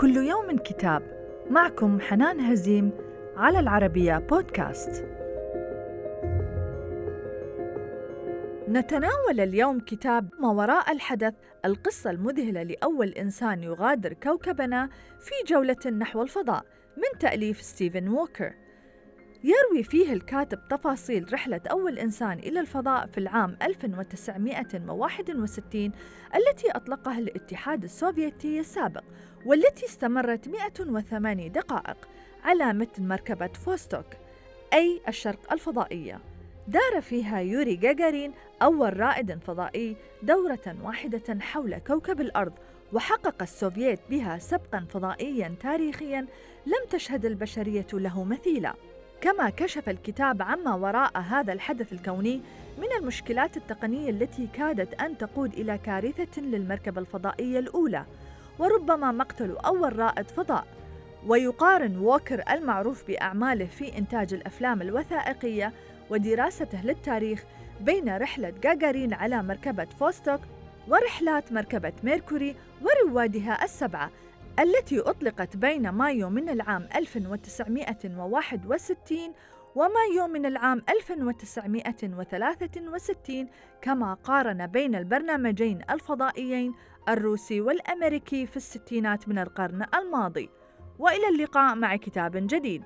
كل يوم كتاب معكم حنان هزيم على العربية بودكاست. نتناول اليوم كتاب ما وراء الحدث القصة المذهلة لأول إنسان يغادر كوكبنا في جولة نحو الفضاء من تأليف ستيفن ووكر. يروي فيه الكاتب تفاصيل رحلة أول إنسان إلى الفضاء في العام 1961 التي أطلقها الاتحاد السوفيتي السابق والتي استمرت 108 دقائق على متن مركبة فوستوك أي الشرق الفضائية. دار فيها يوري جاجارين أول رائد فضائي دورة واحدة حول كوكب الأرض وحقق السوفييت بها سبقا فضائيا تاريخيا لم تشهد البشرية له مثيلا. كما كشف الكتاب عما وراء هذا الحدث الكوني من المشكلات التقنية التي كادت أن تقود إلى كارثة للمركبة الفضائية الأولى وربما مقتل أول رائد فضاء. ويقارن ووكر المعروف بأعماله في إنتاج الأفلام الوثائقية ودراسته للتاريخ بين رحلة جاجارين على مركبة فوستوك ورحلات مركبة ميركوري وروادها السبعة التي أطلقت بين مايو من العام 1961 ومايو من العام 1963 كما قارن بين البرنامجين الفضائيين الروسي والأمريكي في الستينات من القرن الماضي. وإلى اللقاء مع كتاب جديد.